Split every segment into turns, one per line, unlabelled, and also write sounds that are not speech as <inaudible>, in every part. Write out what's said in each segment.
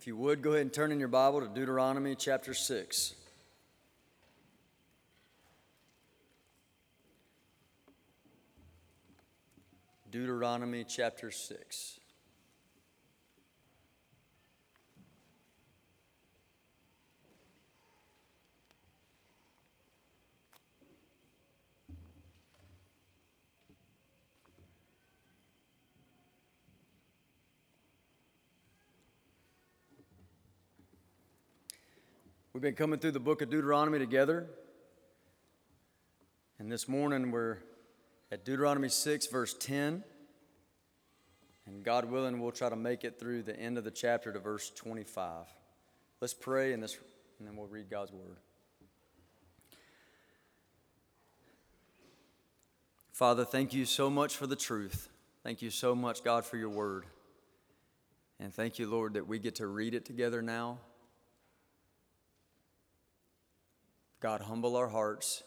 If you would, go ahead and turn in your Bible to Deuteronomy chapter 6. Deuteronomy chapter 6. We've been coming through the book of Deuteronomy together. And this morning we're at Deuteronomy 6, verse 10. And God willing, we'll try to make it through the end of the chapter to verse 25. Let's pray and, this, and then we'll read God's word. Father, thank you so much for the truth. Thank you so much, God, for your word. And thank you, Lord, that we get to read it together now God, humble our hearts.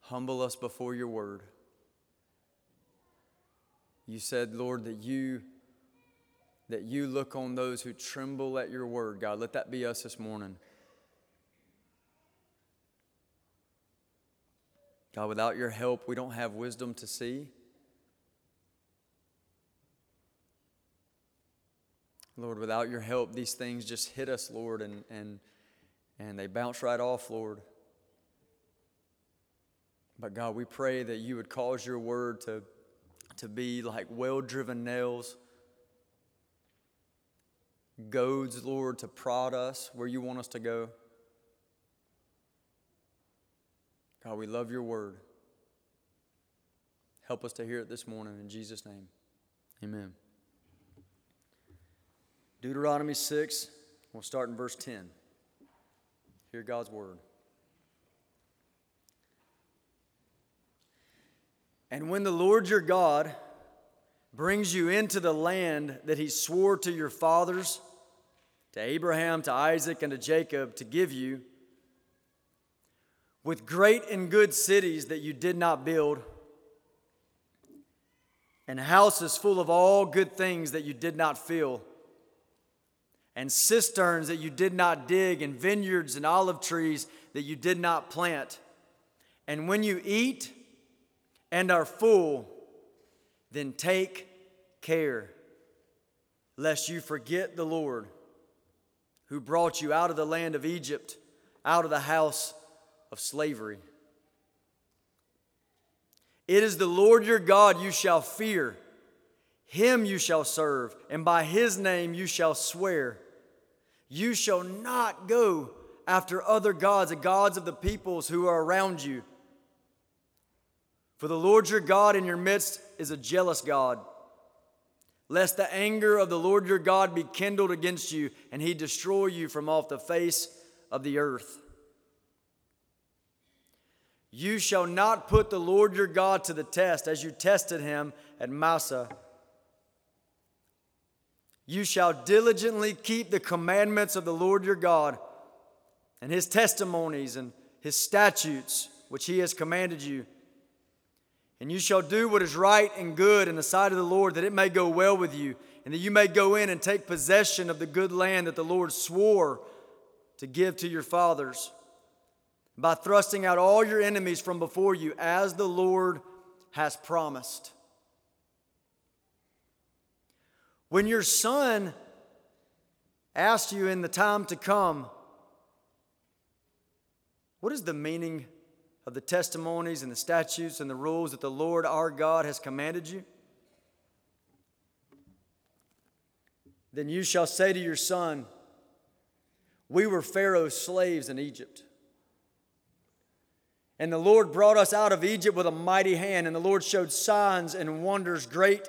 Humble us before your word. You said, Lord, that you that you look on those who tremble at your word, God. Let that be us this morning. God, without your help, we don't have wisdom to see. Lord, without your help, these things just hit us, Lord, and, and, and they bounce right off, Lord. But God, we pray that you would cause your word to, to be like well driven nails, goads, Lord, to prod us where you want us to go. God, we love your word. Help us to hear it this morning in Jesus' name. Amen. Deuteronomy 6, we'll start in verse 10. Hear God's word. And when the Lord your God brings you into the land that he swore to your fathers, to Abraham, to Isaac, and to Jacob to give you, with great and good cities that you did not build, and houses full of all good things that you did not fill and cisterns that you did not dig, and vineyards and olive trees that you did not plant. And when you eat and are full, then take care lest you forget the Lord who brought you out of the land of Egypt, out of the house of slavery. It is the Lord your God you shall fear. Him you shall serve, and by his name you shall swear. You shall not go after other gods, the gods of the peoples who are around you. For the Lord your God in your midst is a jealous God, lest the anger of the Lord your God be kindled against you and he destroy you from off the face of the earth. You shall not put the Lord your God to the test as you tested him at Massah you shall diligently keep the commandments of the Lord your God and his testimonies and his statutes, which he has commanded you. And you shall do what is right and good in the sight of the Lord, that it may go well with you, and that you may go in and take possession of the good land that the Lord swore to give to your fathers, by thrusting out all your enemies from before you, as the Lord has promised. When your son asks you in the time to come, what is the meaning of the testimonies and the statutes and the rules that the Lord our God has commanded you? Then you shall say to your son, We were Pharaoh's slaves in Egypt. And the Lord brought us out of Egypt with a mighty hand, and the Lord showed signs and wonders great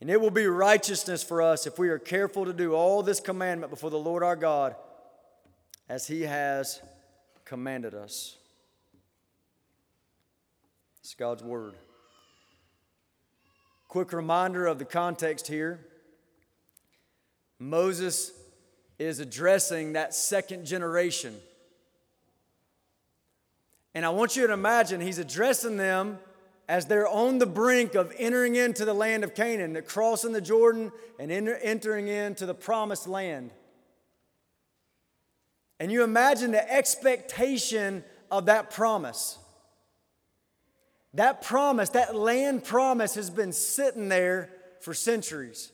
And it will be righteousness for us if we are careful to do all this commandment before the Lord our God as he has commanded us. It's God's word. Quick reminder of the context here Moses is addressing that second generation. And I want you to imagine he's addressing them as they're on the brink of entering into the land of Canaan, crossing the Jordan and enter, entering into the promised land. And you imagine the expectation of that promise. That promise, that land promise, has been sitting there for centuries.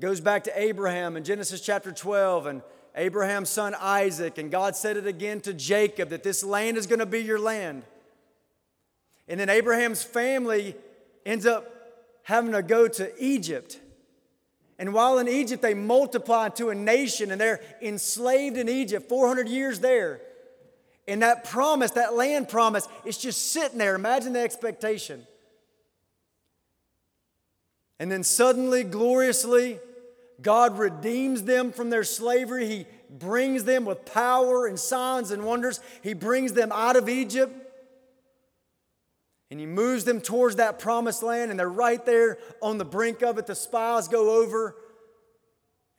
Goes back to Abraham in Genesis chapter 12 and Abraham's son Isaac, and God said it again to Jacob that this land is going to be your land. And then Abraham's family ends up having to go to Egypt. And while in Egypt, they multiply into a nation and they're enslaved in Egypt, 400 years there. And that promise, that land promise, it's just sitting there. Imagine the expectation. And then suddenly, gloriously, God redeems them from their slavery. He brings them with power and signs and wonders. He brings them out of Egypt. And he moves them towards that promised land, and they're right there on the brink of it. The spies go over,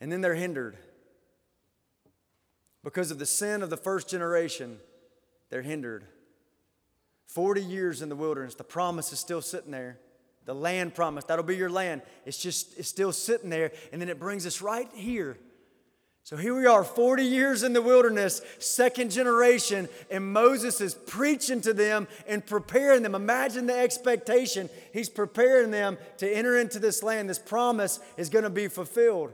and then they're hindered. Because of the sin of the first generation, they're hindered. 40 years in the wilderness, the promise is still sitting there. The land promise, that'll be your land. It's just, it's still sitting there. And then it brings us right here so here we are, 40 years in the wilderness, second generation, and Moses is preaching to them and preparing them. Imagine the expectation. He's preparing them to enter into this land. This promise is going to be fulfilled.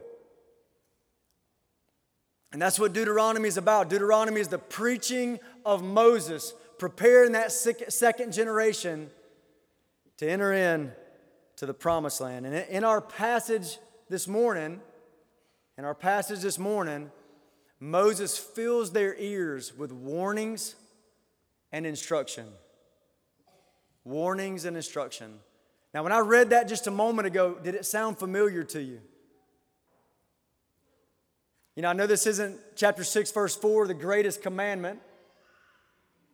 And that's what Deuteronomy is about. Deuteronomy is the preaching of Moses, preparing that second generation to enter in to the promised land. And in our passage this morning, in our passage this morning, Moses fills their ears with warnings and instruction. Warnings and instruction. Now, when I read that just a moment ago, did it sound familiar to you? You know, I know this isn't chapter 6, verse 4, the greatest commandment.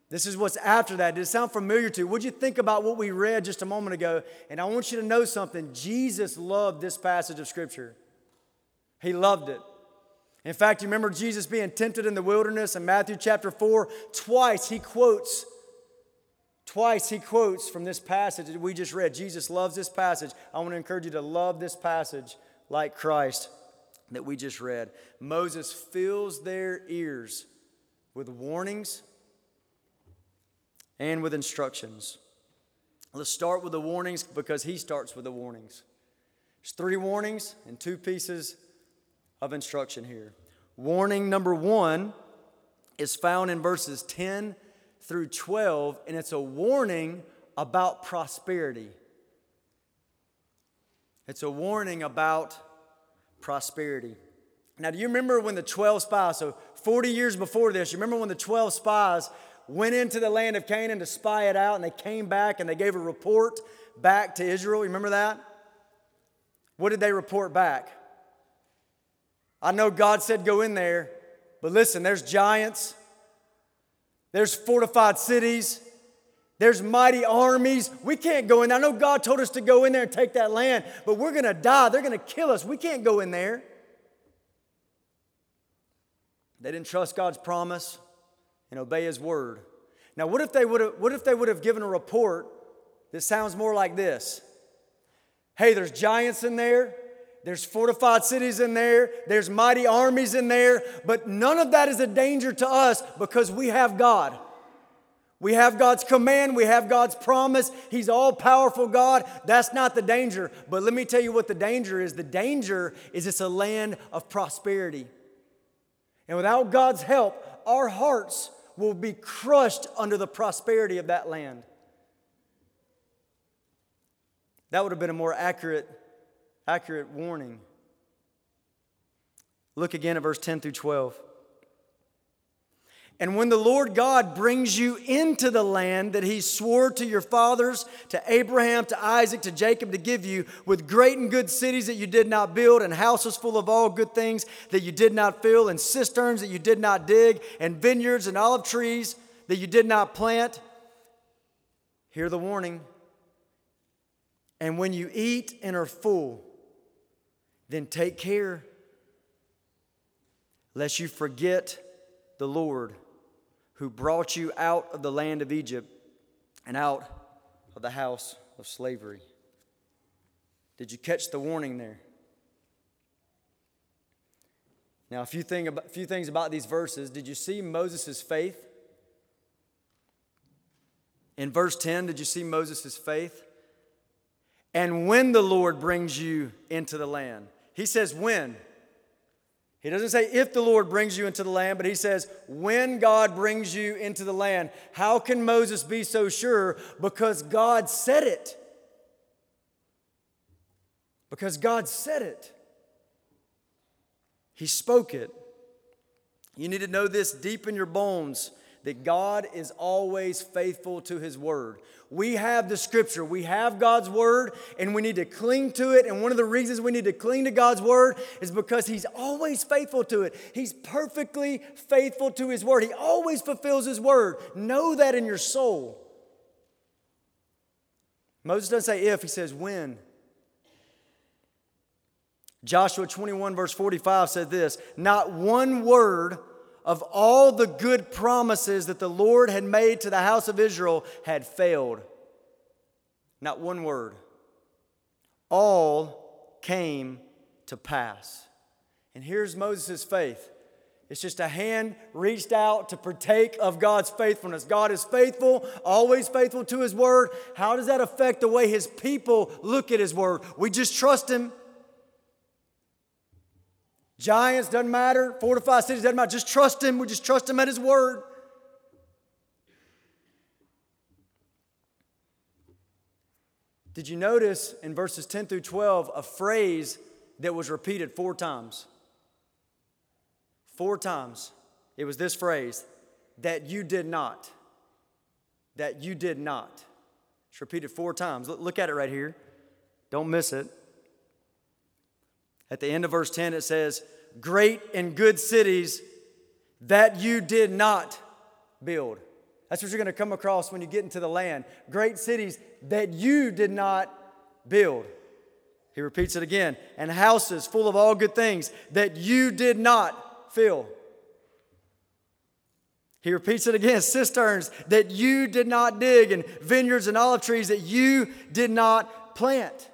This is what's after that. Did it sound familiar to you? Would you think about what we read just a moment ago? And I want you to know something. Jesus loved this passage of Scripture. He loved it. In fact, you remember Jesus being tempted in the wilderness in Matthew chapter 4? Twice he quotes, twice he quotes from this passage that we just read. Jesus loves this passage. I want to encourage you to love this passage like Christ that we just read. Moses fills their ears with warnings and with instructions. Let's start with the warnings because he starts with the warnings. There's three warnings and two pieces of instruction here. Warning number one is found in verses 10 through 12, and it's a warning about prosperity. It's a warning about prosperity. Now, do you remember when the 12 spies, so 40 years before this, you remember when the 12 spies went into the land of Canaan to spy it out and they came back and they gave a report back to Israel? You remember that? What did they report back? I know God said go in there, but listen, there's giants, there's fortified cities, there's mighty armies. We can't go in there. I know God told us to go in there and take that land, but we're going to die. They're going to kill us. We can't go in there. They didn't trust God's promise and obey his word. Now, what if they would have, what if they would have given a report that sounds more like this? Hey, there's giants in there. There's fortified cities in there, there's mighty armies in there, but none of that is a danger to us because we have God. We have God's command, we have God's promise. He's all powerful God. That's not the danger. But let me tell you what the danger is the danger is it's a land of prosperity. And without God's help, our hearts will be crushed under the prosperity of that land. That would have been a more accurate accurate warning. Look again at verse 10 through 12. And when the Lord God brings you into the land that he swore to your fathers, to Abraham, to Isaac, to Jacob to give you, with great and good cities that you did not build, and houses full of all good things that you did not fill, and cisterns that you did not dig, and vineyards and olive trees that you did not plant, hear the warning. And when you eat and are full, then take care lest you forget the Lord who brought you out of the land of Egypt and out of the house of slavery. Did you catch the warning there? Now, a few, thing about, a few things about these verses. Did you see Moses' faith? In verse 10, did you see Moses' faith? And when the Lord brings you into the land, he says, when? He doesn't say if the Lord brings you into the land, but he says when God brings you into the land. How can Moses be so sure? Because God said it. Because God said it. He spoke it. You need to know this deep in your bones that God is always faithful to his word. We have the scripture, we have God's word, and we need to cling to it. And one of the reasons we need to cling to God's word is because he's always faithful to it. He's perfectly faithful to his word, he always fulfills his word. Know that in your soul. Moses doesn't say if, he says when. Joshua 21, verse 45 said this Not one word of all the good promises that the Lord had made to the house of Israel had failed. Not one word. All came to pass. And here's Moses' faith. It's just a hand reached out to partake of God's faithfulness. God is faithful, always faithful to His word. How does that affect the way His people look at His word? We just trust Him. Giants, doesn't matter. Fortified cities, doesn't matter. Just trust Him. We just trust Him at His word. Did you notice in verses 10 through 12 a phrase that was repeated four times? Four times. It was this phrase that you did not. That you did not. It's repeated four times. Look at it right here. Don't miss it. At the end of verse 10, it says, Great and good cities that you did not build. That's what you're going to come across when you get into the land. Great cities that you did not build. He repeats it again. And houses full of all good things that you did not fill. He repeats it again <laughs> cisterns that you did not dig, and vineyards and olive trees that you did not plant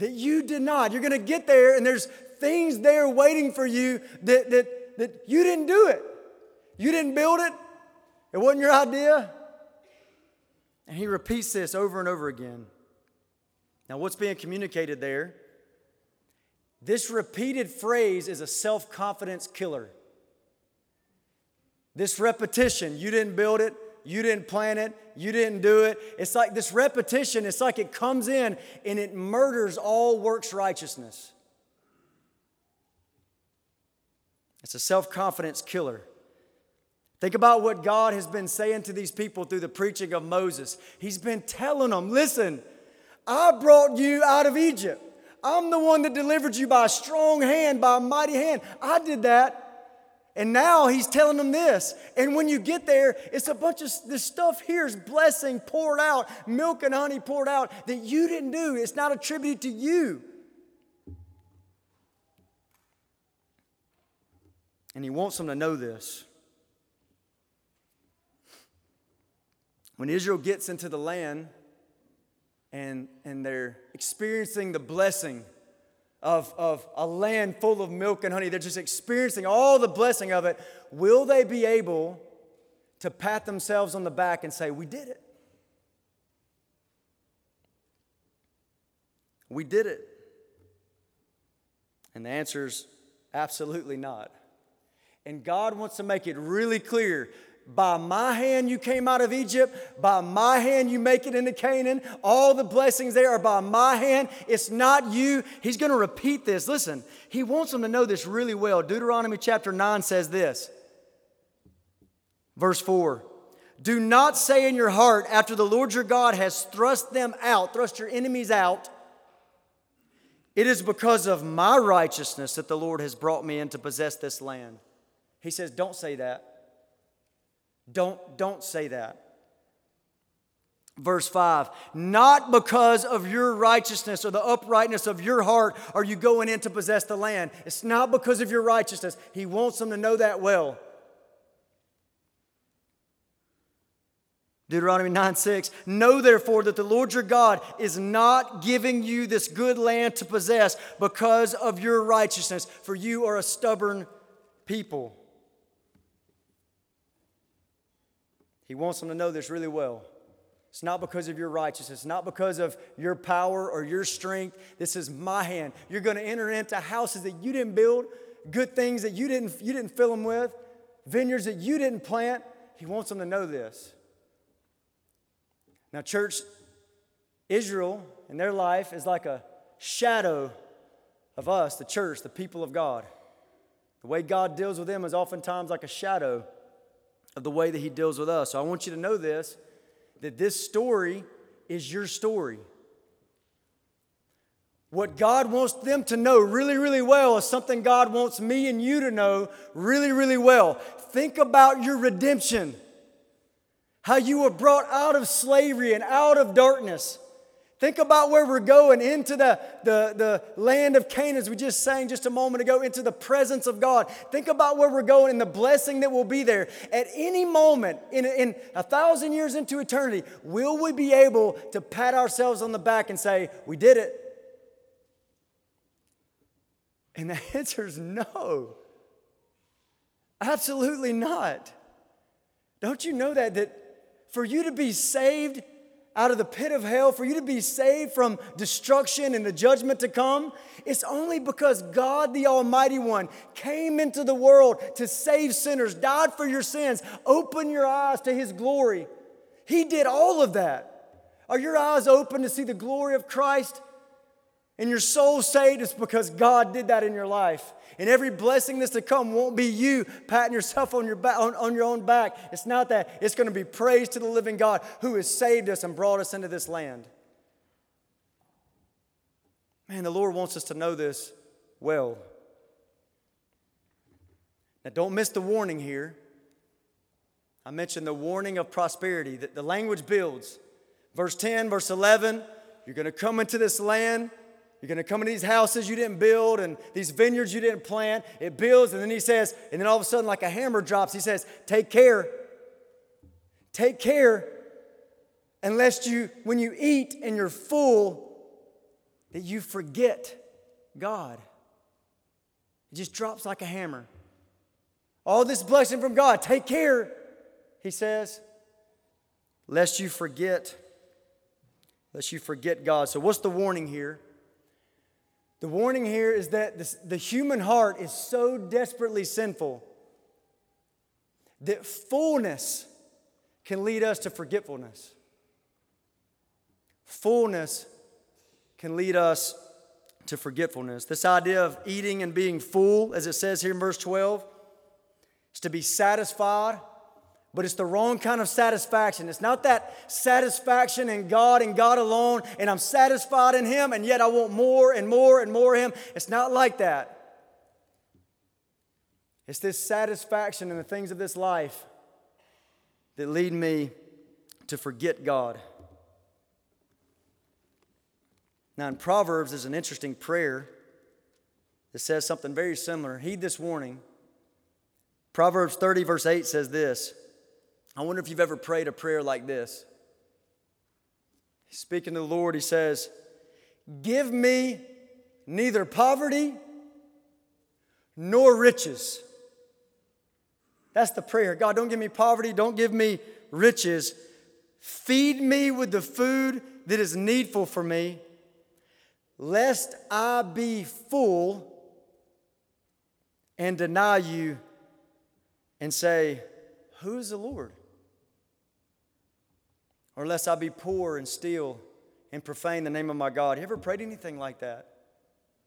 that you did not. You're going to get there, and there's things there waiting for you that, that, that you didn't do it. You didn't build it, it wasn't your idea. And he repeats this over and over again. Now, what's being communicated there? This repeated phrase is a self confidence killer. This repetition, you didn't build it, you didn't plan it, you didn't do it. It's like this repetition, it's like it comes in and it murders all works righteousness. It's a self confidence killer. Think about what God has been saying to these people through the preaching of Moses. He's been telling them, listen, I brought you out of Egypt. I'm the one that delivered you by a strong hand, by a mighty hand. I did that. And now he's telling them this. And when you get there, it's a bunch of this stuff here is blessing poured out, milk and honey poured out that you didn't do. It's not attributed to you. And he wants them to know this. When Israel gets into the land and, and they're experiencing the blessing of, of a land full of milk and honey, they're just experiencing all the blessing of it, will they be able to pat themselves on the back and say, We did it? We did it. And the answer is absolutely not. And God wants to make it really clear by my hand you came out of Egypt. By my hand you make it into Canaan. All the blessings there are by my hand. It's not you. He's going to repeat this. Listen, he wants them to know this really well. Deuteronomy chapter 9 says this Verse 4 Do not say in your heart, after the Lord your God has thrust them out, thrust your enemies out, it is because of my righteousness that the Lord has brought me in to possess this land. He says, Don't say that. Don't, don't say that. Verse 5 Not because of your righteousness or the uprightness of your heart are you going in to possess the land. It's not because of your righteousness. He wants them to know that well. Deuteronomy 9 6. Know therefore that the Lord your God is not giving you this good land to possess because of your righteousness, for you are a stubborn people. He wants them to know this really well. It's not because of your righteousness, not because of your power or your strength. This is my hand. You're going to enter into houses that you didn't build, good things that you didn't, you didn't fill them with, vineyards that you didn't plant. He wants them to know this. Now, church, Israel in their life is like a shadow of us, the church, the people of God. The way God deals with them is oftentimes like a shadow of the way that He deals with us. So I want you to know this that this story is your story. What God wants them to know really, really well is something God wants me and you to know really, really well. Think about your redemption, how you were brought out of slavery and out of darkness. Think about where we're going into the, the, the land of Canaan, as we just sang just a moment ago, into the presence of God. Think about where we're going and the blessing that will be there. At any moment, in, in a thousand years into eternity, will we be able to pat ourselves on the back and say, We did it? And the <laughs> answer is no. Absolutely not. Don't you know that? That for you to be saved, out of the pit of hell, for you to be saved from destruction and the judgment to come, it's only because God, the Almighty One, came into the world to save sinners, died for your sins, open your eyes to His glory. He did all of that. Are your eyes open to see the glory of Christ? And your soul saved, is because God did that in your life. And every blessing that's to come won't be you patting yourself on your, back, on, on your own back. It's not that. It's going to be praise to the living God who has saved us and brought us into this land. Man, the Lord wants us to know this well. Now, don't miss the warning here. I mentioned the warning of prosperity, that the language builds. Verse 10, verse 11, you're going to come into this land you're going to come into these houses you didn't build and these vineyards you didn't plant. It builds, and then he says, and then all of a sudden, like a hammer drops, he says, Take care. Take care, unless you, when you eat and you're full, that you forget God. It just drops like a hammer. All this blessing from God, take care, he says, lest you forget, lest you forget God. So, what's the warning here? The warning here is that this, the human heart is so desperately sinful that fullness can lead us to forgetfulness. Fullness can lead us to forgetfulness. This idea of eating and being full, as it says here in verse 12, is to be satisfied but it's the wrong kind of satisfaction. It's not that satisfaction in God and God alone, and I'm satisfied in Him, and yet I want more and more and more Him. It's not like that. It's this satisfaction in the things of this life that lead me to forget God. Now, in Proverbs, there's an interesting prayer that says something very similar. Heed this warning. Proverbs 30, verse 8 says this. I wonder if you've ever prayed a prayer like this. Speaking to the Lord, he says, Give me neither poverty nor riches. That's the prayer. God, don't give me poverty, don't give me riches. Feed me with the food that is needful for me, lest I be full and deny you and say, Who is the Lord? Or lest I be poor and steal and profane the name of my God. You ever prayed anything like that?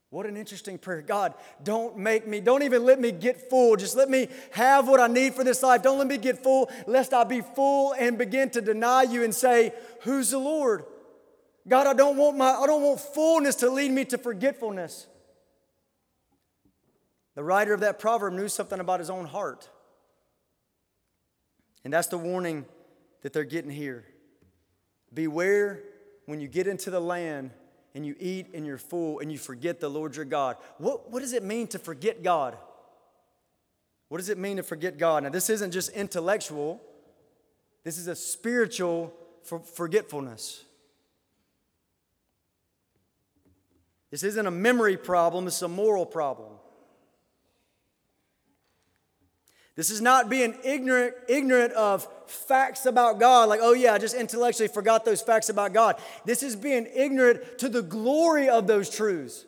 What an interesting prayer. God, don't make me, don't even let me get full. Just let me have what I need for this life. Don't let me get full, lest I be full and begin to deny you and say, Who's the Lord? God, I don't want my, I don't want fullness to lead me to forgetfulness. The writer of that proverb knew something about his own heart. And that's the warning that they're getting here. Beware when you get into the land and you eat and you're full and you forget the Lord your God. What, what does it mean to forget God? What does it mean to forget God? Now, this isn't just intellectual, this is a spiritual for forgetfulness. This isn't a memory problem, it's a moral problem. This is not being ignorant, ignorant of facts about God, like, oh yeah, I just intellectually forgot those facts about God. This is being ignorant to the glory of those truths.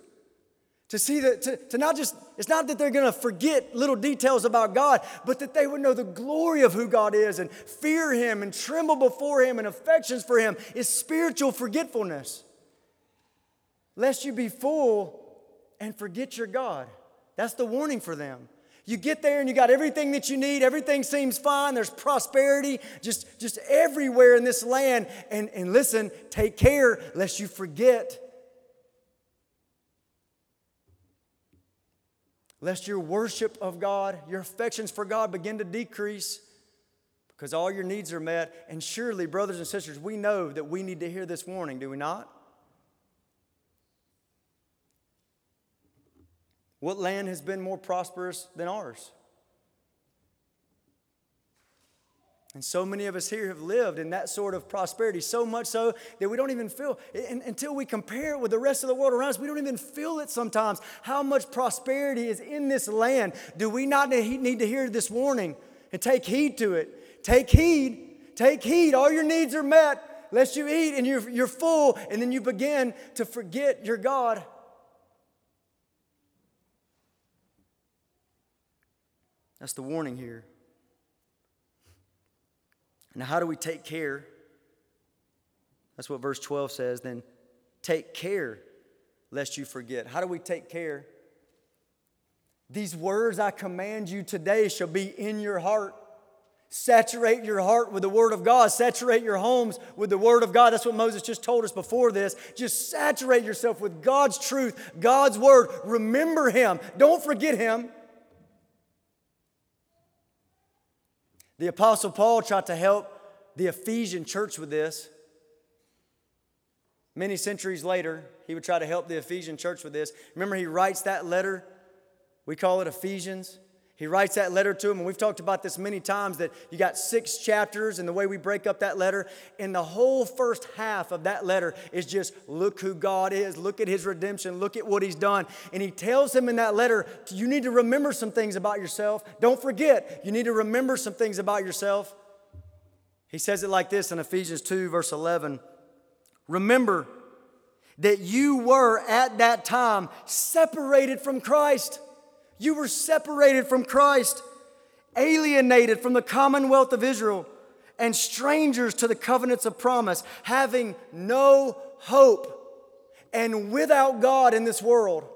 To see that, to, to not just, it's not that they're gonna forget little details about God, but that they would know the glory of who God is and fear Him and tremble before Him and affections for Him is spiritual forgetfulness. Lest you be full and forget your God. That's the warning for them. You get there and you got everything that you need. Everything seems fine. There's prosperity just, just everywhere in this land. And, and listen, take care lest you forget. Lest your worship of God, your affections for God begin to decrease because all your needs are met. And surely, brothers and sisters, we know that we need to hear this warning, do we not? What land has been more prosperous than ours? And so many of us here have lived in that sort of prosperity, so much so that we don't even feel, until we compare it with the rest of the world around us, we don't even feel it sometimes how much prosperity is in this land. Do we not need to hear this warning and take heed to it? Take heed, take heed. All your needs are met, lest you eat and you're, you're full, and then you begin to forget your God. That's the warning here. Now, how do we take care? That's what verse 12 says. Then take care lest you forget. How do we take care? These words I command you today shall be in your heart. Saturate your heart with the Word of God. Saturate your homes with the Word of God. That's what Moses just told us before this. Just saturate yourself with God's truth, God's Word. Remember Him. Don't forget Him. The Apostle Paul tried to help the Ephesian church with this. Many centuries later, he would try to help the Ephesian church with this. Remember, he writes that letter. We call it Ephesians. He writes that letter to him, and we've talked about this many times that you got six chapters, and the way we break up that letter, and the whole first half of that letter is just look who God is, look at his redemption, look at what he's done. And he tells him in that letter, you need to remember some things about yourself. Don't forget, you need to remember some things about yourself. He says it like this in Ephesians 2, verse 11 Remember that you were at that time separated from Christ you were separated from Christ, alienated from the commonwealth of Israel, and strangers to the covenants of promise, having no hope and without God in this world.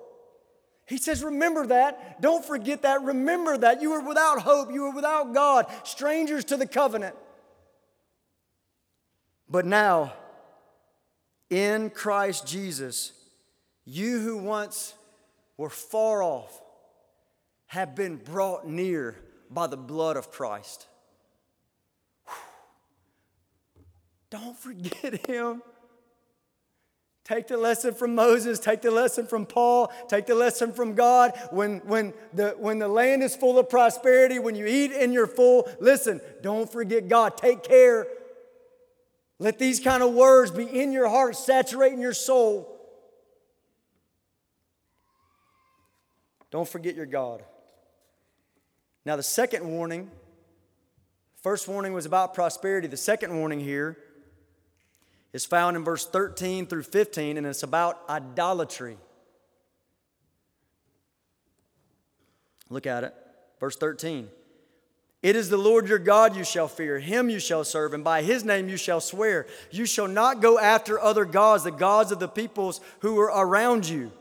He says, Remember that. Don't forget that. Remember that. You were without hope. You were without God, strangers to the covenant. But now, in Christ Jesus, you who once were far off have been brought near by the blood of Christ. Don't forget <laughs> him. Take the lesson from Moses, take the lesson from Paul, take the lesson from God. When, when, the, when the land is full of prosperity, when you eat and you're full, listen, don't forget God. Take care. Let these kind of words be in your heart, saturating your soul. Don't forget your God. Now, the second warning, first warning was about prosperity. The second warning here is found in verse 13 through 15, and it's about idolatry. Look at it. Verse 13. It is the Lord your God you shall fear, him you shall serve, and by his name you shall swear. You shall not go after other gods, the gods of the peoples who are around you.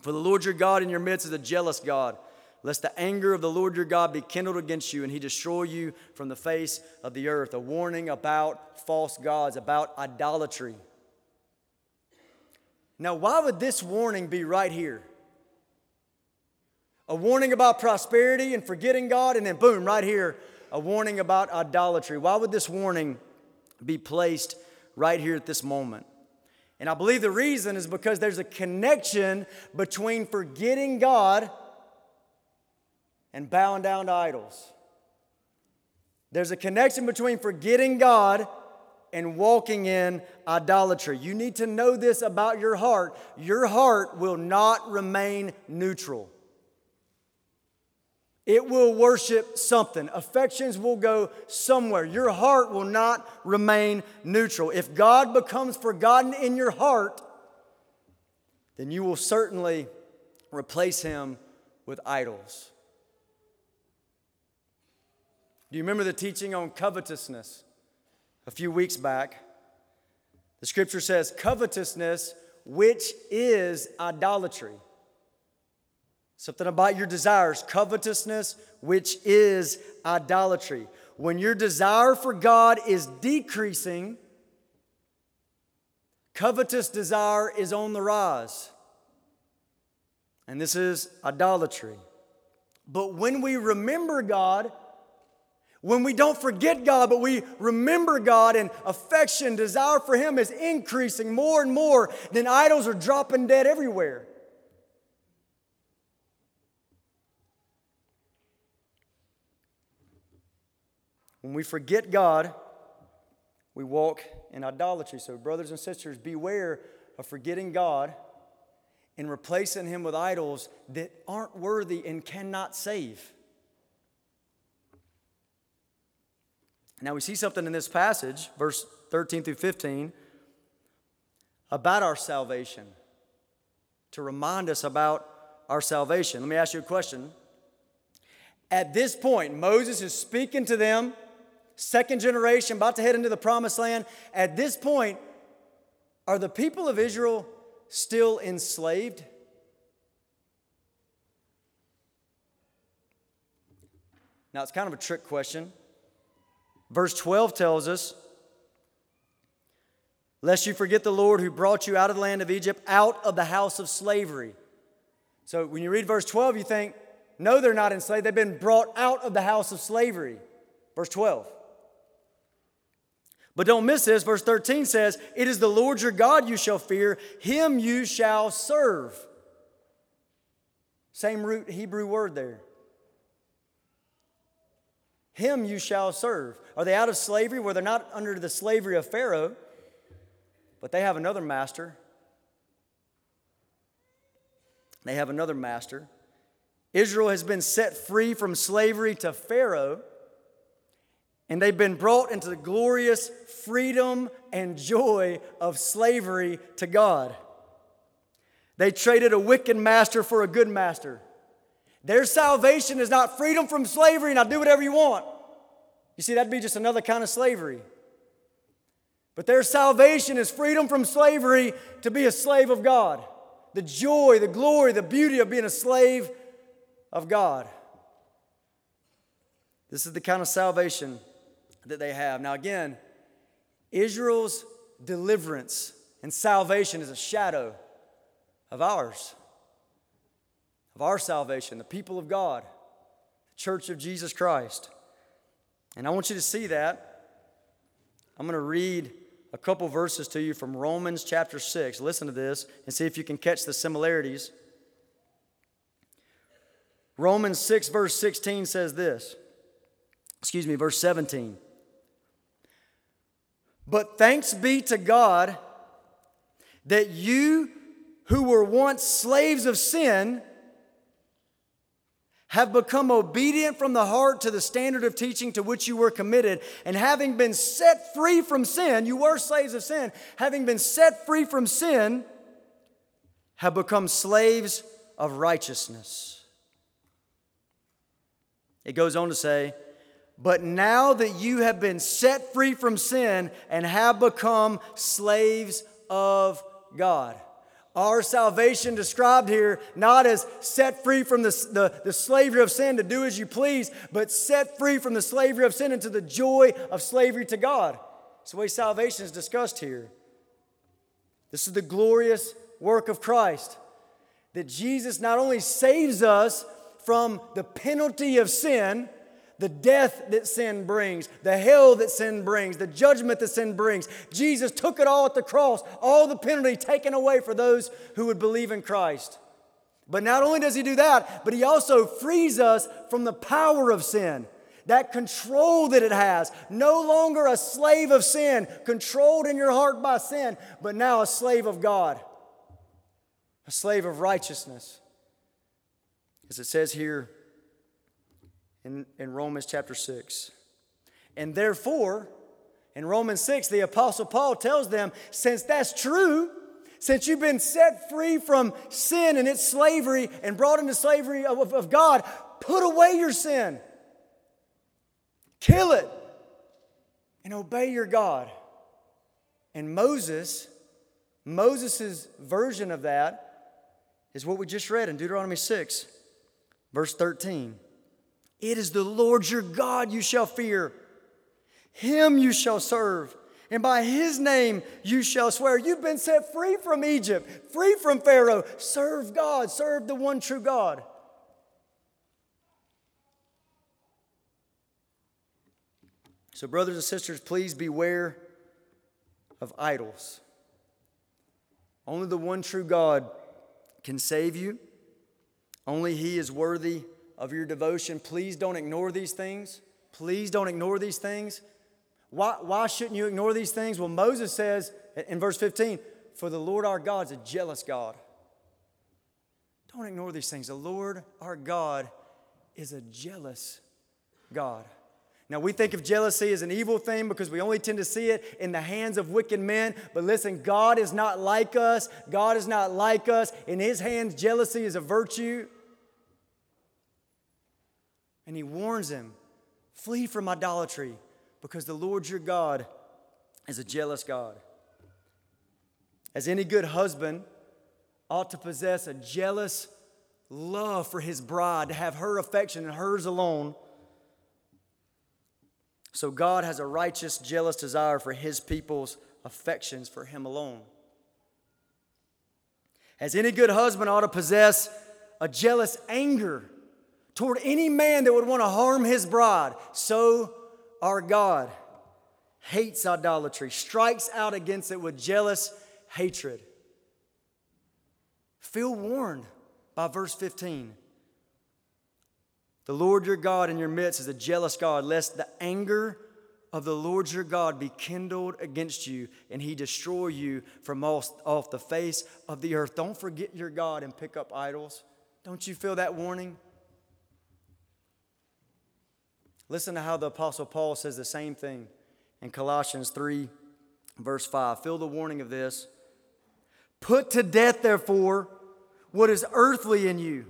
For the Lord your God in your midst is a jealous God, lest the anger of the Lord your God be kindled against you and he destroy you from the face of the earth. A warning about false gods, about idolatry. Now, why would this warning be right here? A warning about prosperity and forgetting God, and then boom, right here, a warning about idolatry. Why would this warning be placed right here at this moment? And I believe the reason is because there's a connection between forgetting God and bowing down to idols. There's a connection between forgetting God and walking in idolatry. You need to know this about your heart. Your heart will not remain neutral. It will worship something. Affections will go somewhere. Your heart will not remain neutral. If God becomes forgotten in your heart, then you will certainly replace him with idols. Do you remember the teaching on covetousness a few weeks back? The scripture says, covetousness, which is idolatry. Something about your desires, covetousness, which is idolatry. When your desire for God is decreasing, covetous desire is on the rise. And this is idolatry. But when we remember God, when we don't forget God, but we remember God and affection, desire for Him is increasing more and more, then idols are dropping dead everywhere. When we forget God, we walk in idolatry. So, brothers and sisters, beware of forgetting God and replacing Him with idols that aren't worthy and cannot save. Now, we see something in this passage, verse 13 through 15, about our salvation, to remind us about our salvation. Let me ask you a question. At this point, Moses is speaking to them second generation, about to head into the promised land. At this point, are the people of Israel still enslaved? Now, it's kind of a trick question. Verse 12 tells us, Lest you forget the Lord who brought you out of the land of Egypt, out of the house of slavery. So when you read verse 12, you think, No, they're not enslaved. They've been brought out of the house of slavery. Verse 12. But don't miss this. Verse 13 says, It is the Lord your God you shall fear, him you shall serve. Same root Hebrew word there. Him you shall serve. Are they out of slavery where they're not under the slavery of Pharaoh, but they have another master? They have another master. Israel has been set free from slavery to Pharaoh and they've been brought into the glorious freedom and joy of slavery to God. They traded a wicked master for a good master. Their salvation is not freedom from slavery I'll do whatever you want. You see, that'd be just another kind of slavery. But their salvation is freedom from slavery to be a slave of God. The joy, the glory, the beauty of being a slave of God. This is the kind of salvation that they have. Now, again, Israel's deliverance and salvation is a shadow of ours, of our salvation, the people of God, the church of Jesus Christ. And I want you to see that. I'm going to read a couple verses to you from Romans chapter 6. Listen to this and see if you can catch the similarities. Romans 6, verse 16 says this. Excuse me, verse 17. But thanks be to God that you who were once slaves of sin have become obedient from the heart to the standard of teaching to which you were committed. And having been set free from sin, you were slaves of sin, having been set free from sin, have become slaves of righteousness. It goes on to say, but now that you have been set free from sin and have become slaves of God. Our salvation described here not as set free from the, the, the, slavery of sin to do as you please, but set free from the slavery of sin into the joy of slavery to God. It's the way salvation is discussed here. This is the glorious work of Christ that Jesus not only saves us from the penalty of sin, the death that sin brings, the hell that sin brings, the judgment that sin brings. Jesus took it all at the cross, all the penalty taken away for those who would believe in Christ. But not only does he do that, but he also frees us from the power of sin, that control that it has. No longer a slave of sin, controlled in your heart by sin, but now a slave of God, a slave of righteousness. As it says here, in, in Romans chapter 6. And therefore, in Romans 6, the Apostle Paul tells them since that's true, since you've been set free from sin and its slavery and brought into slavery of, of, of God, put away your sin, kill it, and obey your God. And Moses, Moses' version of that is what we just read in Deuteronomy 6, verse 13. It is the Lord your God you shall fear. Him you shall serve, and by his name you shall swear. You've been set free from Egypt, free from Pharaoh. Serve God, serve the one true God. So, brothers and sisters, please beware of idols. Only the one true God can save you. Only He is worthy of your devotion. Please don't ignore these things. Please don't ignore these things. Why, why shouldn't you ignore these things? Well, Moses says in verse 15, For the Lord our God is a jealous God. Don't ignore these things. The Lord our God is a jealous God. Now, we think of jealousy as an evil thing because we only tend to see it in the hands of wicked men. But listen, God is not like us. God is not like us. In His hands, jealousy is a virtue. And he warns him flee from idolatry because the Lord your God is a jealous God. As any good husband ought to possess a jealous love for his bride, to have her affection and hers alone. So God has a righteous, jealous desire for his people's affections for him alone. As any good husband ought to possess a jealous anger toward any man that would want to harm his bride. So our God hates idolatry, strikes out against it with jealous hatred. Feel warned by verse 15. The Lord your God in your midst is a jealous God, lest the anger of the Lord your God be kindled against you and he destroy you from off, off the face of the earth. Don't forget your God and pick up idols. Don't you feel that warning? Listen to how the Apostle Paul says the same thing in Colossians 3, verse 5. Feel the warning of this. Put to death, therefore, what is earthly in you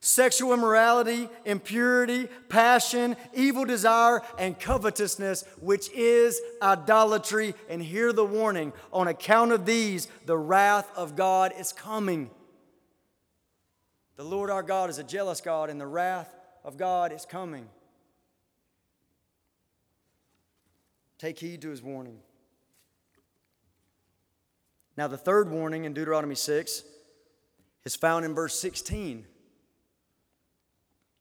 sexual immorality, impurity, passion, evil desire, and covetousness, which is idolatry. And hear the warning on account of these, the wrath of God is coming. The Lord our God is a jealous God, and the wrath of God is coming. Take heed to his warning. Now, the third warning in Deuteronomy 6 is found in verse 16.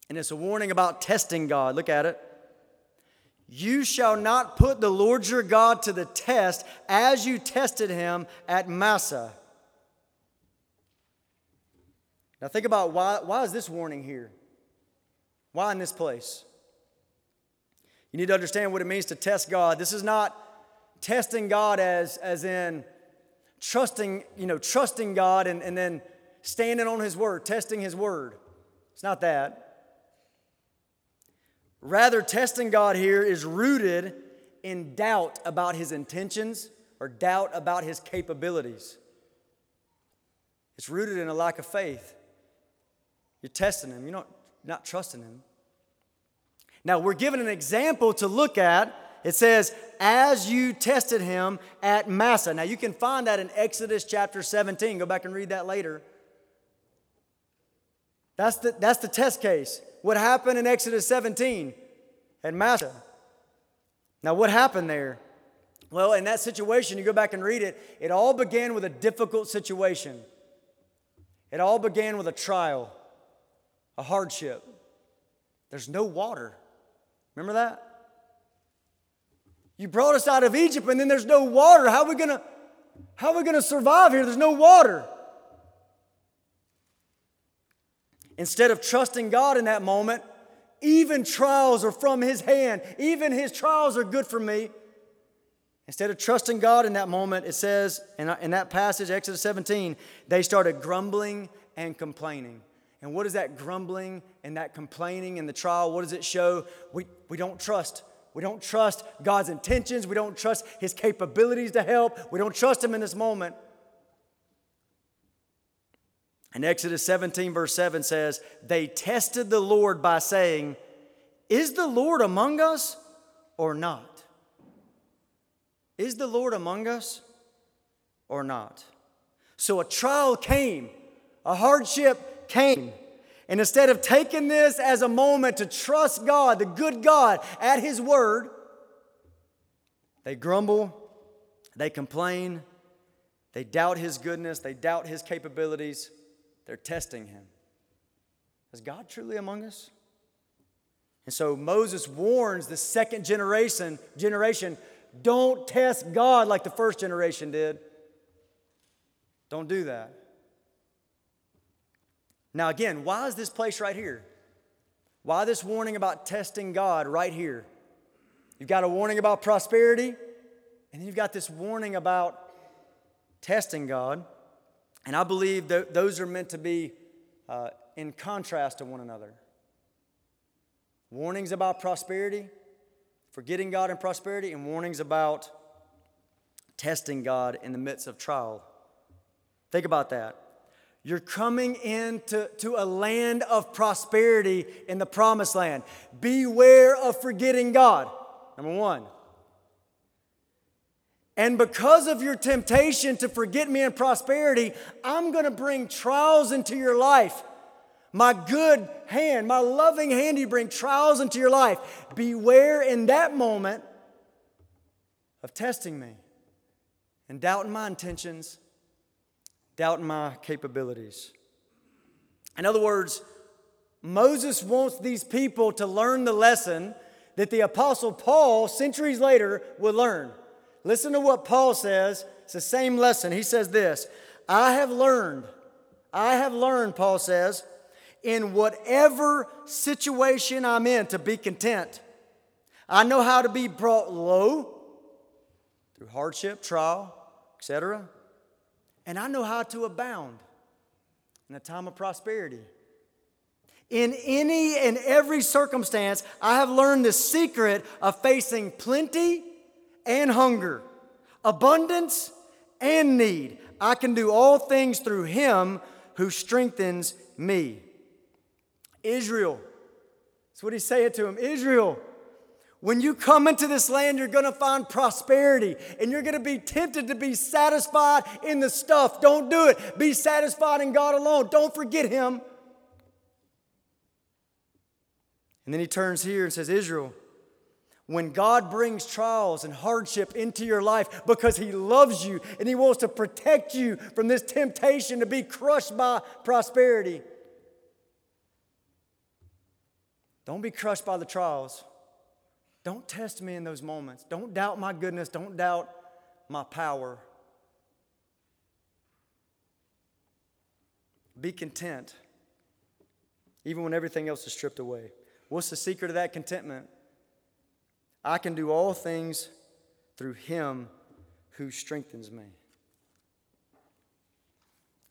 And it's a warning about testing God. Look at it. You shall not put the Lord your God to the test as you tested him at Massah. Now, think about why, why is this warning here? Why in this place? You need to understand what it means to test God. This is not testing God as, as in trusting, you know, trusting God and, and then standing on His word, testing His word. It's not that. Rather, testing God here is rooted in doubt about His intentions or doubt about His capabilities. It's rooted in a lack of faith. You're testing Him, you're not, not trusting Him. Now, we're given an example to look at It says, as you tested him at Massah. Now you can find that in Exodus chapter 17. Go back and read that later. That's the, that's the test case. What happened in Exodus 17 at Massah? Now, what happened there? Well, in that situation, you go back and read it, it all began with a difficult situation. It all began with a trial, a hardship. There's no water. Remember that? You brought us out of Egypt and then there's no water. How are we going to how are we going to survive here? There's no water. Instead of trusting God in that moment, even trials are from his hand. Even his trials are good for me. Instead of trusting God in that moment, it says in, in that passage, Exodus 17, they started grumbling and complaining. And what is that grumbling and that complaining and the trial? What does it show? We, we don't trust. We don't trust God's intentions. We don't trust His capabilities to help. We don't trust Him in this moment. And Exodus 17, verse 7 says, They tested the Lord by saying, Is the Lord among us or not? Is the Lord among us or not? So a trial came, a hardship came. And instead of taking this as a moment to trust God, the good God, at His word, they grumble, they complain, they doubt His goodness, they doubt His capabilities, they're testing Him. Is God truly among us? And so Moses warns the second generation, generation don't test God like the first generation did. Don't do that. Now, again, why is this place right here? Why this warning about testing God right here? You've got a warning about prosperity, and then you've got this warning about testing God. And I believe that those are meant to be uh, in contrast to one another. Warnings about prosperity, forgetting God in prosperity, and warnings about testing God in the midst of trial. Think about that. You're coming into to a land of prosperity in the promised land. Beware of forgetting God. Number one. And because of your temptation to forget me in prosperity, I'm going to bring trials into your life. My good hand, my loving hand, you bring trials into your life. Beware in that moment of testing me and doubting my intentions, doubting my capabilities. In other words, Moses wants these people to learn the lesson that the Apostle Paul, centuries later, would learn. Listen to what Paul says. It's the same lesson. He says this I have learned, I have learned, Paul says, in whatever situation I'm in to be content. I know how to be brought low through hardship, trial, etc. And I know how to abound in a time of prosperity. In any and every circumstance, I have learned the secret of facing plenty and hunger, abundance and need. I can do all things through Him who strengthens me. Israel. That's what he's saying to him Israel, when you come into this land, you're going to find prosperity and you're going to be tempted to be satisfied in the stuff. Don't do it. Be satisfied in God alone. Don't forget Him. And then he turns here and says, Israel, when God brings trials and hardship into your life because He loves you and He wants to protect you from this temptation to be crushed by prosperity. Don't be crushed by the trials. Don't test me in those moments. Don't doubt my goodness. Don't doubt my power. Be content, even when everything else is stripped away. What's the secret of that contentment? I can do all things through Him who strengthens me.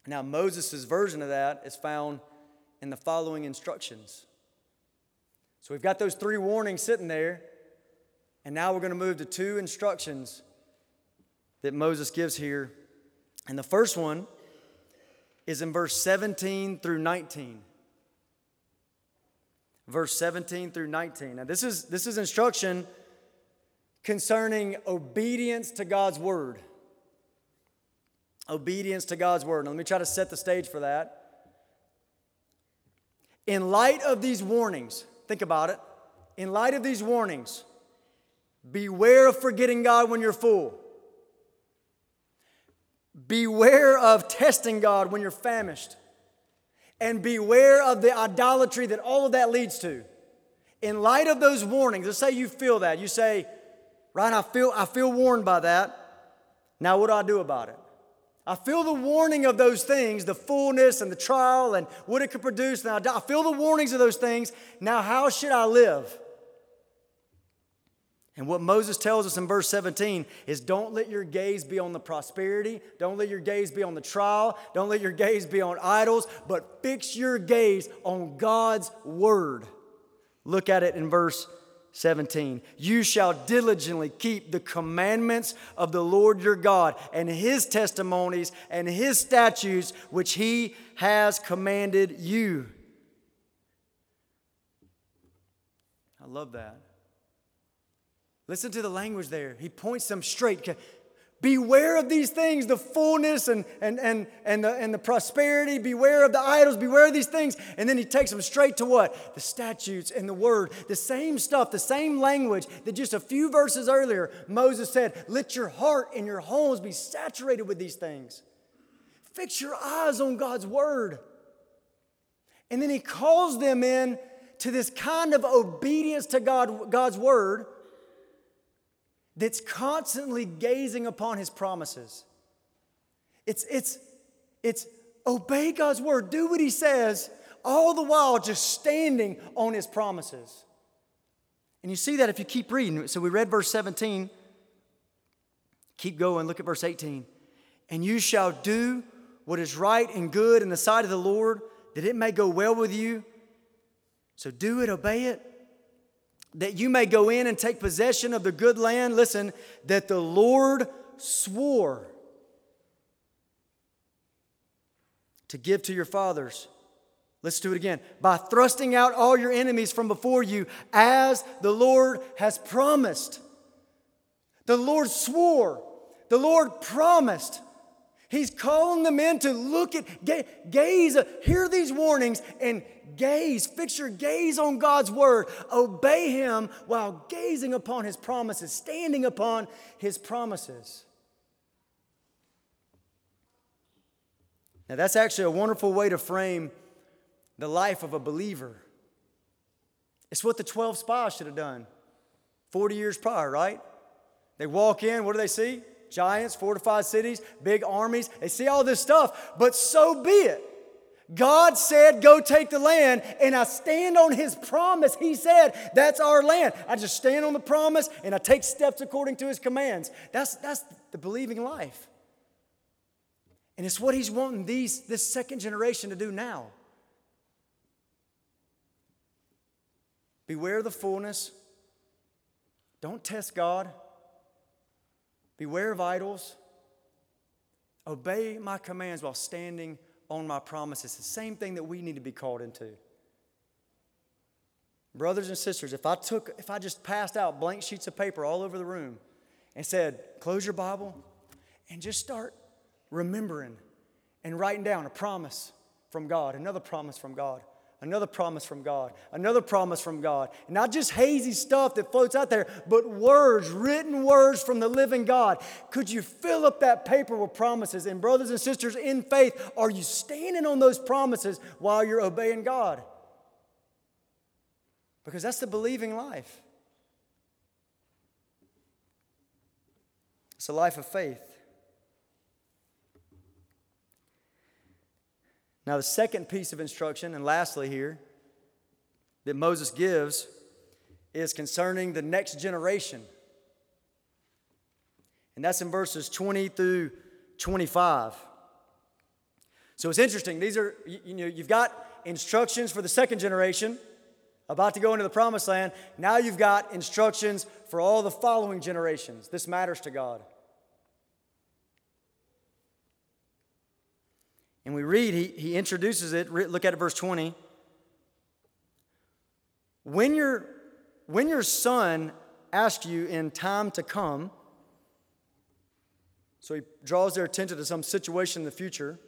Now, Moses' version of that is found in the following instructions. So we've got those three warnings sitting there. And now we're going to move to two instructions that Moses gives here. And the first one is in verse 17 through 19. Verse 17 through 19. Now, this is, this is instruction concerning obedience to God's word. Obedience to God's word. Now, let me try to set the stage for that. In light of these warnings, think about it. In light of these warnings, beware of forgetting God when you're full. Beware of testing God when you're famished. And beware of the idolatry that all of that leads to. In light of those warnings, let's say you feel that. You say, Ryan, I feel, I feel warned by that. Now, what do I do about it? I feel the warning of those things, the fullness and the trial and what it could produce. Now, I feel the warnings of those things. Now, how should I live? And what Moses tells us in verse 17 is don't let your gaze be on the prosperity, don't let your gaze be on the trial, don't let your gaze be on idols, but fix your gaze on God's word. Look at it in verse 17. You shall diligently keep the commandments of the Lord your God and his testimonies and his statutes which he has commanded you. I love that. Listen to the language there. He points them straight. Beware of these things, the fullness and, and, and, and, the, and the prosperity. Beware of the idols. Beware of these things. And then he takes them straight to what? The statutes and the word. The same stuff, the same language that just a few verses earlier Moses said, Let your heart and your homes be saturated with these things. Fix your eyes on God's word. And then he calls them in to this kind of obedience to God, God's word that's constantly gazing upon his promises. It's, it's, it's obey God's word, do what he says, all the while just standing on his promises. And you see that if you keep reading. So we read verse 17. Keep going, look at verse 18. And you shall do what is right and good in the sight of the Lord, that it may go well with you. So do it, obey it that you may go in and take possession of the good land, listen, that the Lord swore to give to your fathers. Let's do it again. By thrusting out all your enemies from before you, as the Lord has promised. The Lord swore, the Lord promised. He's calling the men to look at, gaze, hear these warnings, and gaze, fix your gaze on God's word. Obey Him while gazing upon His promises, standing upon His promises. Now, that's actually a wonderful way to frame the life of a believer. It's what the 12 spies should have done 40 years prior, right? They walk in, what do they see? Giants, fortified cities, big armies. They see all this stuff, but so be it. God said, Go take the land, and I stand on His promise. He said, That's our land. I just stand on the promise and I take steps according to His commands. That's, that's the believing life. And it's what He's wanting these, this second generation to do now. Beware the fullness. Don't test God. Beware of idols. Obey my commands while standing on my promises. The same thing that we need to be called into. Brothers and sisters, if I took, if I just passed out blank sheets of paper all over the room and said, close your Bible and just start remembering and writing down a promise from God, another promise from God, Another promise from God. Another promise from God. Not just hazy stuff that floats out there, but words, written words from the living God. Could you fill up that paper with promises? And, brothers and sisters, in faith, are you standing on those promises while you're obeying God? Because that's the believing life. It's a life of faith. Now, the second piece of instruction, and lastly here, that Moses gives is concerning the next generation. And that's in verses 20 through 25. So it's interesting. These are, you know, you've got instructions for the second generation about to go into the promised land. Now you've got instructions for all the following generations. This matters to God. And we read, he, he introduces it. Look at it, verse 20. When your, when your son asks you in time to come. So he draws their attention to some situation in the future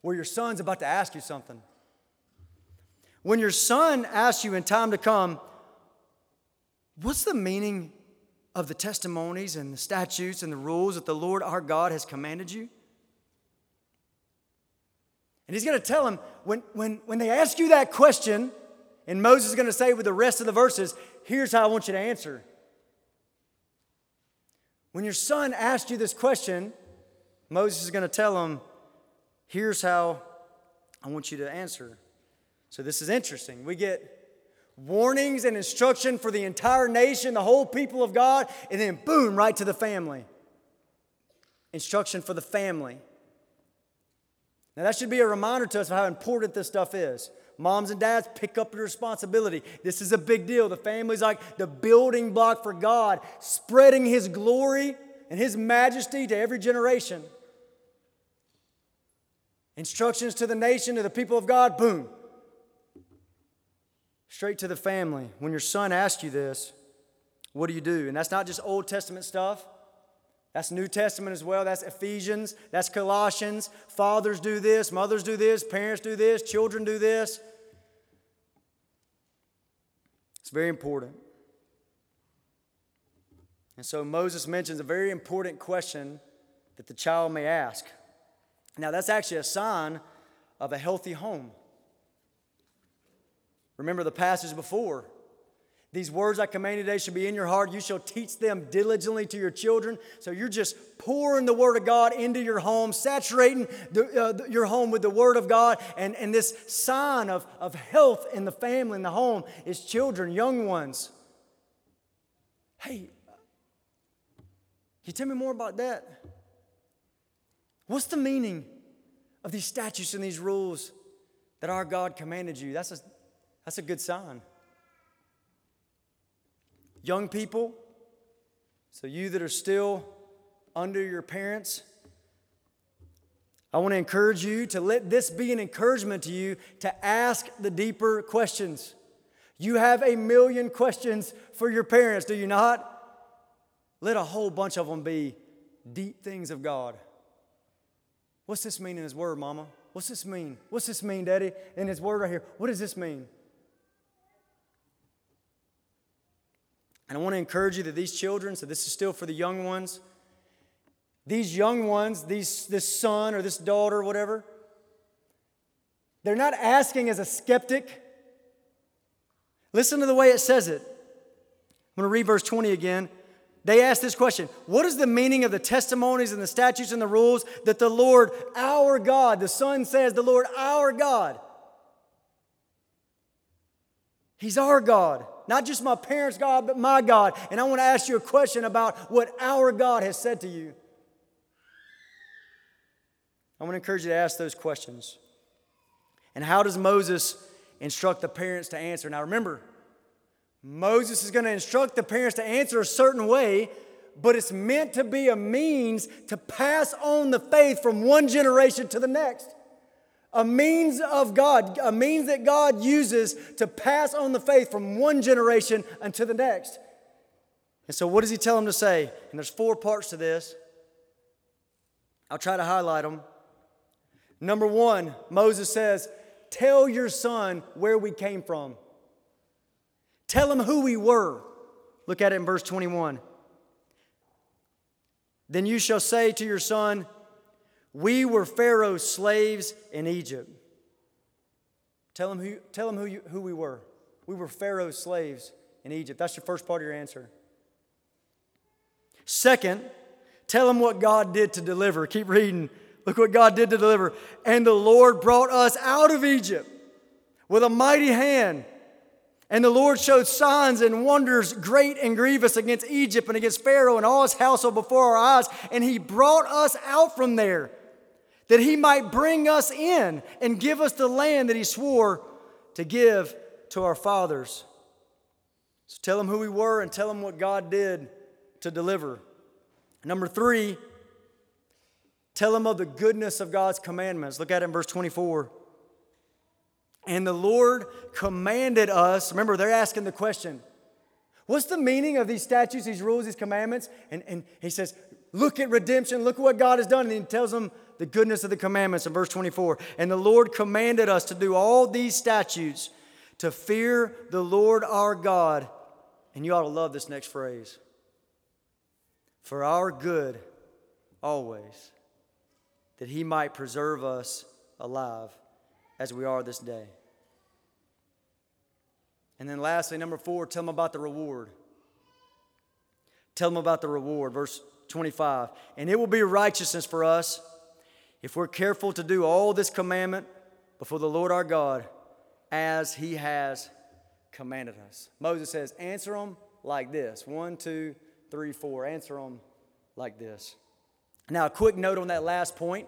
where your son's about to ask you something. When your son asks you in time to come, what's the meaning of the testimonies and the statutes and the rules that the Lord our God has commanded you? And he's going to tell him when, when, when they ask you that question, and Moses is going to say with the rest of the verses, here's how I want you to answer. When your son asks you this question, Moses is going to tell him, here's how I want you to answer. So this is interesting. We get warnings and instruction for the entire nation, the whole people of God, and then boom, right to the family. Instruction for the family. Now, that should be a reminder to us of how important this stuff is. Moms and dads, pick up your responsibility. This is a big deal. The family's like the building block for God, spreading His glory and His majesty to every generation. Instructions to the nation, to the people of God, boom, straight to the family. When your son asks you this, what do you do? And that's not just Old Testament stuff. That's New Testament as well. That's Ephesians. That's Colossians. Fathers do this, mothers do this, parents do this, children do this. It's very important. And so Moses mentions a very important question that the child may ask. Now, that's actually a sign of a healthy home. Remember the passage before. These words I command today shall be in your heart. You shall teach them diligently to your children. So you're just pouring the Word of God into your home, saturating the, uh, your home with the Word of God. And, and this sign of, of health in the family, in the home, is children, young ones. Hey, can you tell me more about that? What's the meaning of these statutes and these rules that our God commanded you? That's a, that's a good sign. Young people, so you that are still under your parents, I want to encourage you to let this be an encouragement to you to ask the deeper questions. You have a million questions for your parents, do you not? Let a whole bunch of them be deep things of God. What's this mean in His Word, Mama? What's this mean? What's this mean, Daddy? In His Word right here. What does this mean? And I want to encourage you that these children, so this is still for the young ones, these young ones, these, this son or this daughter, or whatever, they're not asking as a skeptic. Listen to the way it says it. I'm going to read verse 20 again. They ask this question What is the meaning of the testimonies and the statutes and the rules that the Lord, our God, the Son says, the Lord, our God? He's our God. Not just my parents' God, but my God. And I want to ask you a question about what our God has said to you. I want to encourage you to ask those questions. And how does Moses instruct the parents to answer? Now remember, Moses is going to instruct the parents to answer a certain way, but it's meant to be a means to pass on the faith from one generation to the next a means of God, a means that God uses to pass on the faith from one generation unto the next. And so, what does he tell them to say? And there's four parts to this. I'll try to highlight them. Number one, Moses says, Tell your son where we came from. Tell him who we were. Look at it in verse 21. Then you shall say to your son, we were Pharaoh's slaves in Egypt. Tell him who, tell him who, you, who we were. We were Pharaoh's slaves in Egypt. That's your first part of your answer. Second, tell him what God did to deliver. Keep reading. Look what God did to deliver. And the Lord brought us out of Egypt with a mighty hand. And the Lord showed signs and wonders great and grievous against Egypt and against Pharaoh and all his household before our eyes. And he brought us out from there that he might bring us in and give us the land that he swore to give to our fathers. So tell them who we were and tell them what God did to deliver. Number three, tell them of the goodness of God's commandments. Look at it in verse 24. And the Lord commanded us, remember, they're asking the question What's the meaning of these statutes, these rules, these commandments? And, and he says, Look at redemption, look at what God has done. And he tells them the goodness of the commandments in verse 24. And the Lord commanded us to do all these statutes to fear the Lord our God. And you ought to love this next phrase for our good always, that he might preserve us alive as we are this day. And then lastly, number four, tell them about the reward. Tell them about the reward. Verse 25. And it will be righteousness for us if we're careful to do all this commandment before the Lord our God as he has commanded us. Moses says, Answer them like this one, two, three, four. Answer them like this. Now, a quick note on that last point.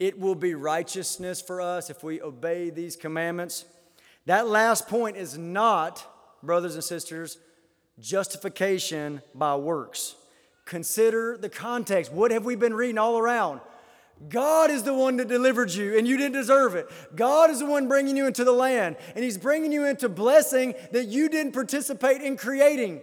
It will be righteousness for us if we obey these commandments. That last point is not, brothers and sisters, justification by works. Consider the context. What have we been reading all around? God is the one that delivered you, and you didn't deserve it. God is the one bringing you into the land, and He's bringing you into blessing that you didn't participate in creating.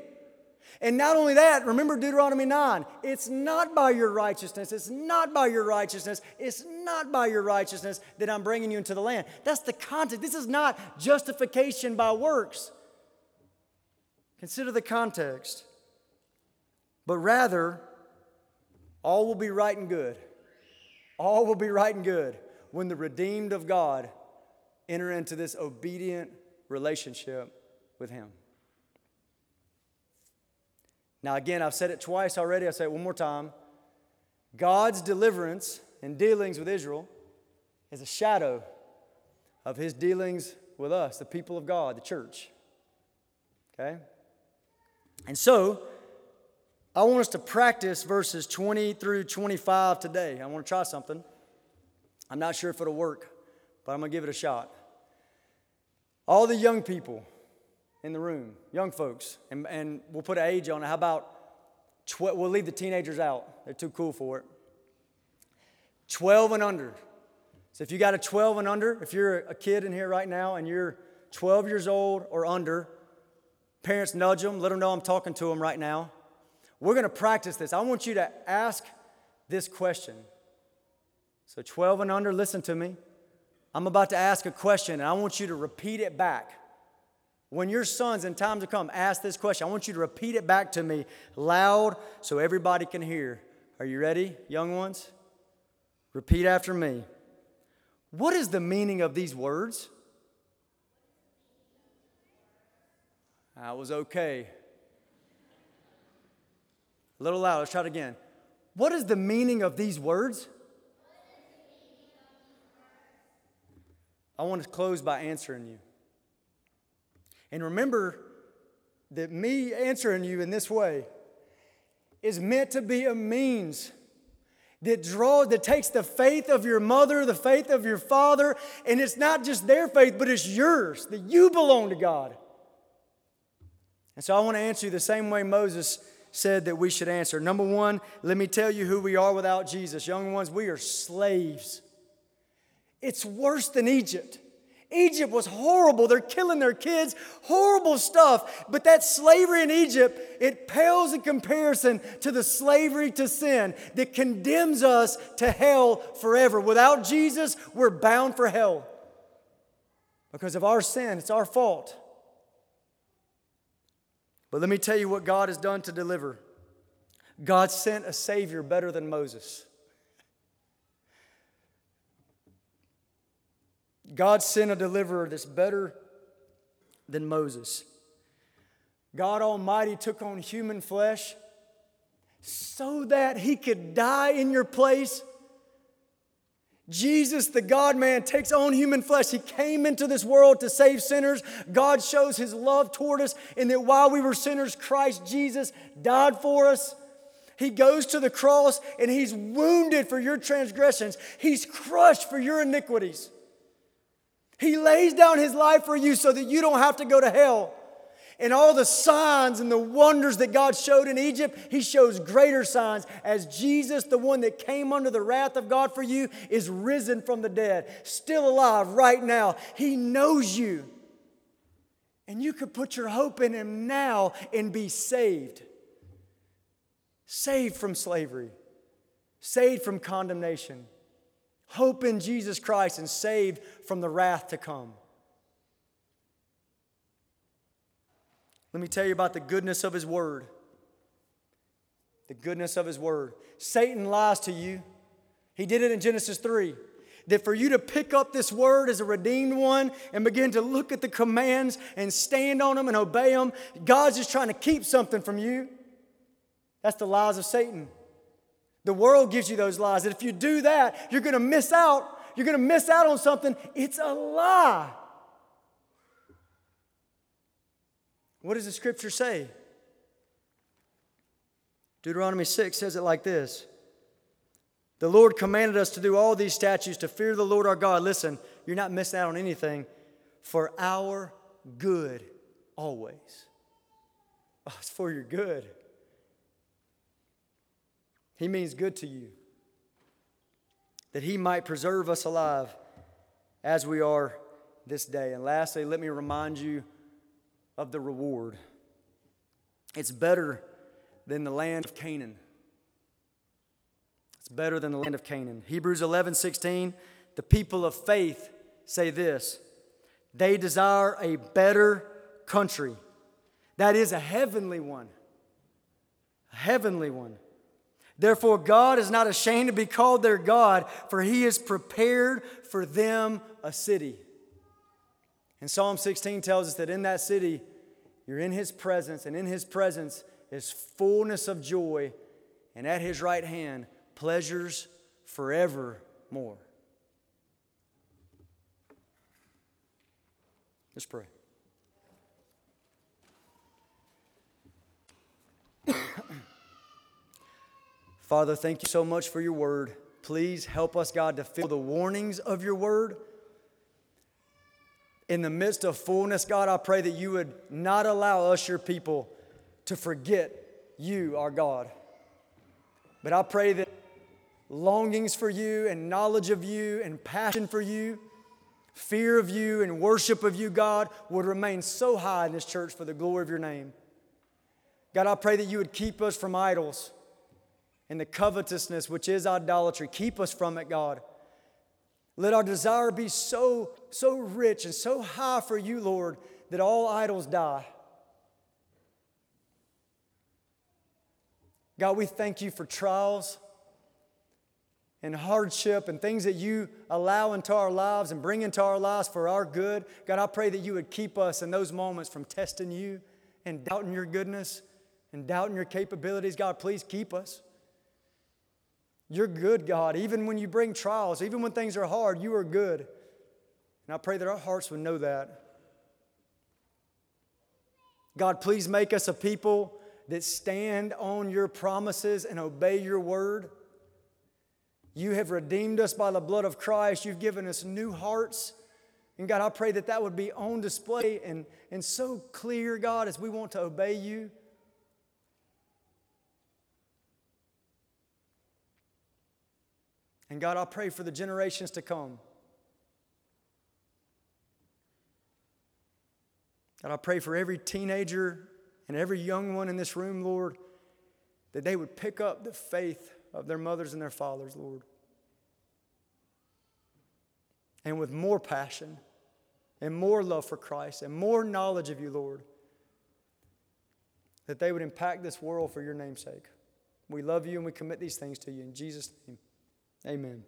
And not only that, remember Deuteronomy 9. It's not by your righteousness, it's not by your righteousness, it's not by your righteousness that I'm bringing you into the land. That's the context. This is not justification by works. Consider the context. But rather, all will be right and good. All will be right and good when the redeemed of God enter into this obedient relationship with Him. Now, again, I've said it twice already. I'll say it one more time. God's deliverance and dealings with Israel is a shadow of his dealings with us, the people of God, the church. Okay? And so, I want us to practice verses 20 through 25 today. I want to try something. I'm not sure if it'll work, but I'm going to give it a shot. All the young people, in the room, young folks, and, and we'll put an age on it. How about 12? We'll leave the teenagers out, they're too cool for it. 12 and under. So if you got a 12 and under, if you're a kid in here right now and you're 12 years old or under, parents nudge them, let them know I'm talking to them right now. We're going to practice this. I want you to ask this question. So 12 and under, listen to me. I'm about to ask a question and I want you to repeat it back. When your sons in time to come ask this question, I want you to repeat it back to me loud so everybody can hear. Are you ready, young ones? Repeat after me. What is the meaning of these words? I was okay. A little loud, let's try it again. What is the meaning of these words? I want to close by answering you. And remember that me answering you in this way is meant to be a means that draws that takes the faith of your mother the faith of your father and it's not just their faith but it's yours that you belong to god and so i want to answer you the same way moses said that we should answer number one let me tell you who we are without jesus young ones we are slaves it's worse than egypt Egypt was horrible. They're killing their kids, horrible stuff. But that slavery in Egypt, it pales in comparison to the slavery to sin that condemns us to hell forever. Without Jesus, we're bound for hell because of our sin. It's our fault. But let me tell you what God has done to deliver. God sent a Savior better than Moses. God sent a deliverer that's better than Moses. God Almighty took on human flesh so that he could die in your place. Jesus, the God man, takes on human flesh. He came into this world to save sinners. God shows his love toward us in that while we were sinners, Christ Jesus died for us. He goes to the cross and he's wounded for your transgressions, he's crushed for your iniquities. He lays down his life for you so that you don't have to go to hell. And all the signs and the wonders that God showed in Egypt, He shows greater signs as Jesus, the one that came under the wrath of God for you, is risen from the dead, still alive right now. He knows you. And you could put your hope in Him now and be saved. Saved from slavery, saved from condemnation. Hope in Jesus Christ and saved from the wrath to come. Let me tell you about the goodness of His Word. The goodness of His Word. Satan lies to you. He did it in Genesis 3 that for you to pick up this word as a redeemed one and begin to look at the commands and stand on them and obey them, God's just trying to keep something from you. That's the lies of Satan. The world gives you those lies that if you do that, you're going to miss out. You're going to miss out on something. It's a lie. What does the scripture say? Deuteronomy 6 says it like this the Lord commanded us to do all these statutes to fear the Lord our God. Listen, you're not missing out on anything for our good always. Oh, it's for your good. He means good to you. That He might preserve us alive as we are this day. And lastly, let me remind you of the reward. It's better than the land of Canaan. It's better than the land of Canaan. Hebrews 11 16, the people of faith say this they desire a better country. That is a heavenly one. A heavenly one. Therefore, God is not ashamed to be called their God, for he has prepared for them a city. And Psalm 16 tells us that in that city, you're in his presence, and in his presence is fullness of joy, and at his right hand pleasures forevermore. Let's pray. <coughs> Father, thank you so much for your word. Please help us, God, to feel the warnings of your word. In the midst of fullness, God, I pray that you would not allow us, your people, to forget you, our God. But I pray that longings for you and knowledge of you and passion for you, fear of you and worship of you, God, would remain so high in this church for the glory of your name. God, I pray that you would keep us from idols and the covetousness, which is idolatry. Keep us from it, God. Let our desire be so, so rich and so high for you, Lord, that all idols die. God, we thank you for trials and hardship and things that you allow into our lives and bring into our lives for our good. God, I pray that you would keep us in those moments from testing you and doubting your goodness and doubting your capabilities. God, please keep us. You're good, God. Even when you bring trials, even when things are hard, you are good. And I pray that our hearts would know that. God, please make us a people that stand on your promises and obey your word. You have redeemed us by the blood of Christ. You've given us new hearts. And God, I pray that that would be on display and, and so clear, God, as we want to obey you. And God, I pray for the generations to come. God, I pray for every teenager and every young one in this room, Lord, that they would pick up the faith of their mothers and their fathers, Lord. And with more passion and more love for Christ and more knowledge of you, Lord, that they would impact this world for your name's sake. We love you and we commit these things to you. In Jesus' name, amen.